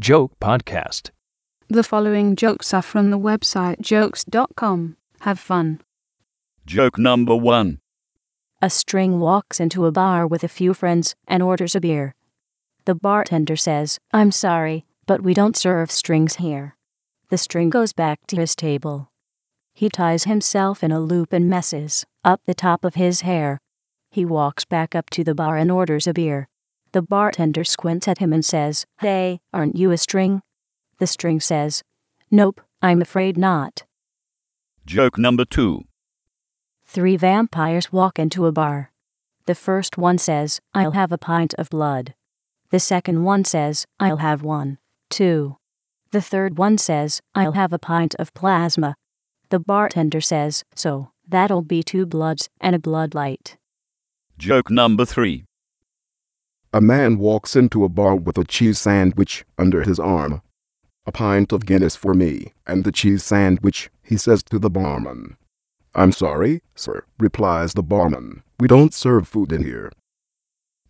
Joke Podcast. The following jokes are from the website jokes.com. Have fun. Joke number one. A string walks into a bar with a few friends and orders a beer. The bartender says, I'm sorry, but we don't serve strings here. The string goes back to his table. He ties himself in a loop and messes up the top of his hair. He walks back up to the bar and orders a beer. The bartender squints at him and says, Hey, aren't you a string? The string says, Nope, I'm afraid not. Joke number two. Three vampires walk into a bar. The first one says, I'll have a pint of blood. The second one says, I'll have one, too. The third one says, I'll have a pint of plasma. The bartender says, So, that'll be two bloods and a bloodlight. Joke number three. A man walks into a bar with a cheese sandwich under his arm. A pint of Guinness for me, and the cheese sandwich, he says to the barman. I'm sorry, sir, replies the barman. We don't serve food in here.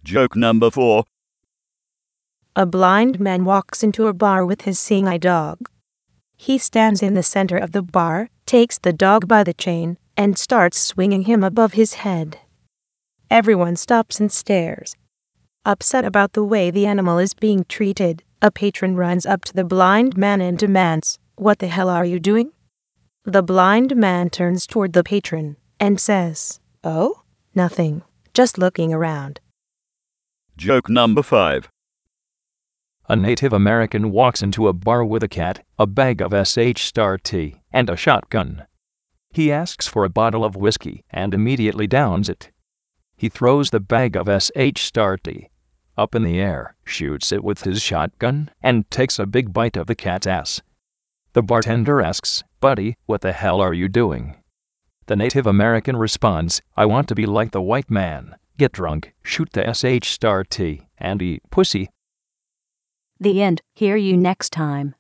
Joke number four. A blind man walks into a bar with his seeing eye dog. He stands in the center of the bar, takes the dog by the chain, and starts swinging him above his head. Everyone stops and stares. Upset about the way the animal is being treated, a patron runs up to the blind man and demands, What the hell are you doing? The blind man turns toward the patron and says, Oh, nothing, just looking around. Joke number five. A Native American walks into a bar with a cat, a bag of SH Star tea, and a shotgun. He asks for a bottle of whiskey and immediately downs it. He throws the bag of SH Star tea up in the air, shoots it with his shotgun, and takes a big bite of the cat's ass. The bartender asks, Buddy, what the hell are you doing? The Native American responds, I want to be like the white man. Get drunk, shoot the SH Star T, and eat pussy. The end. Hear you next time.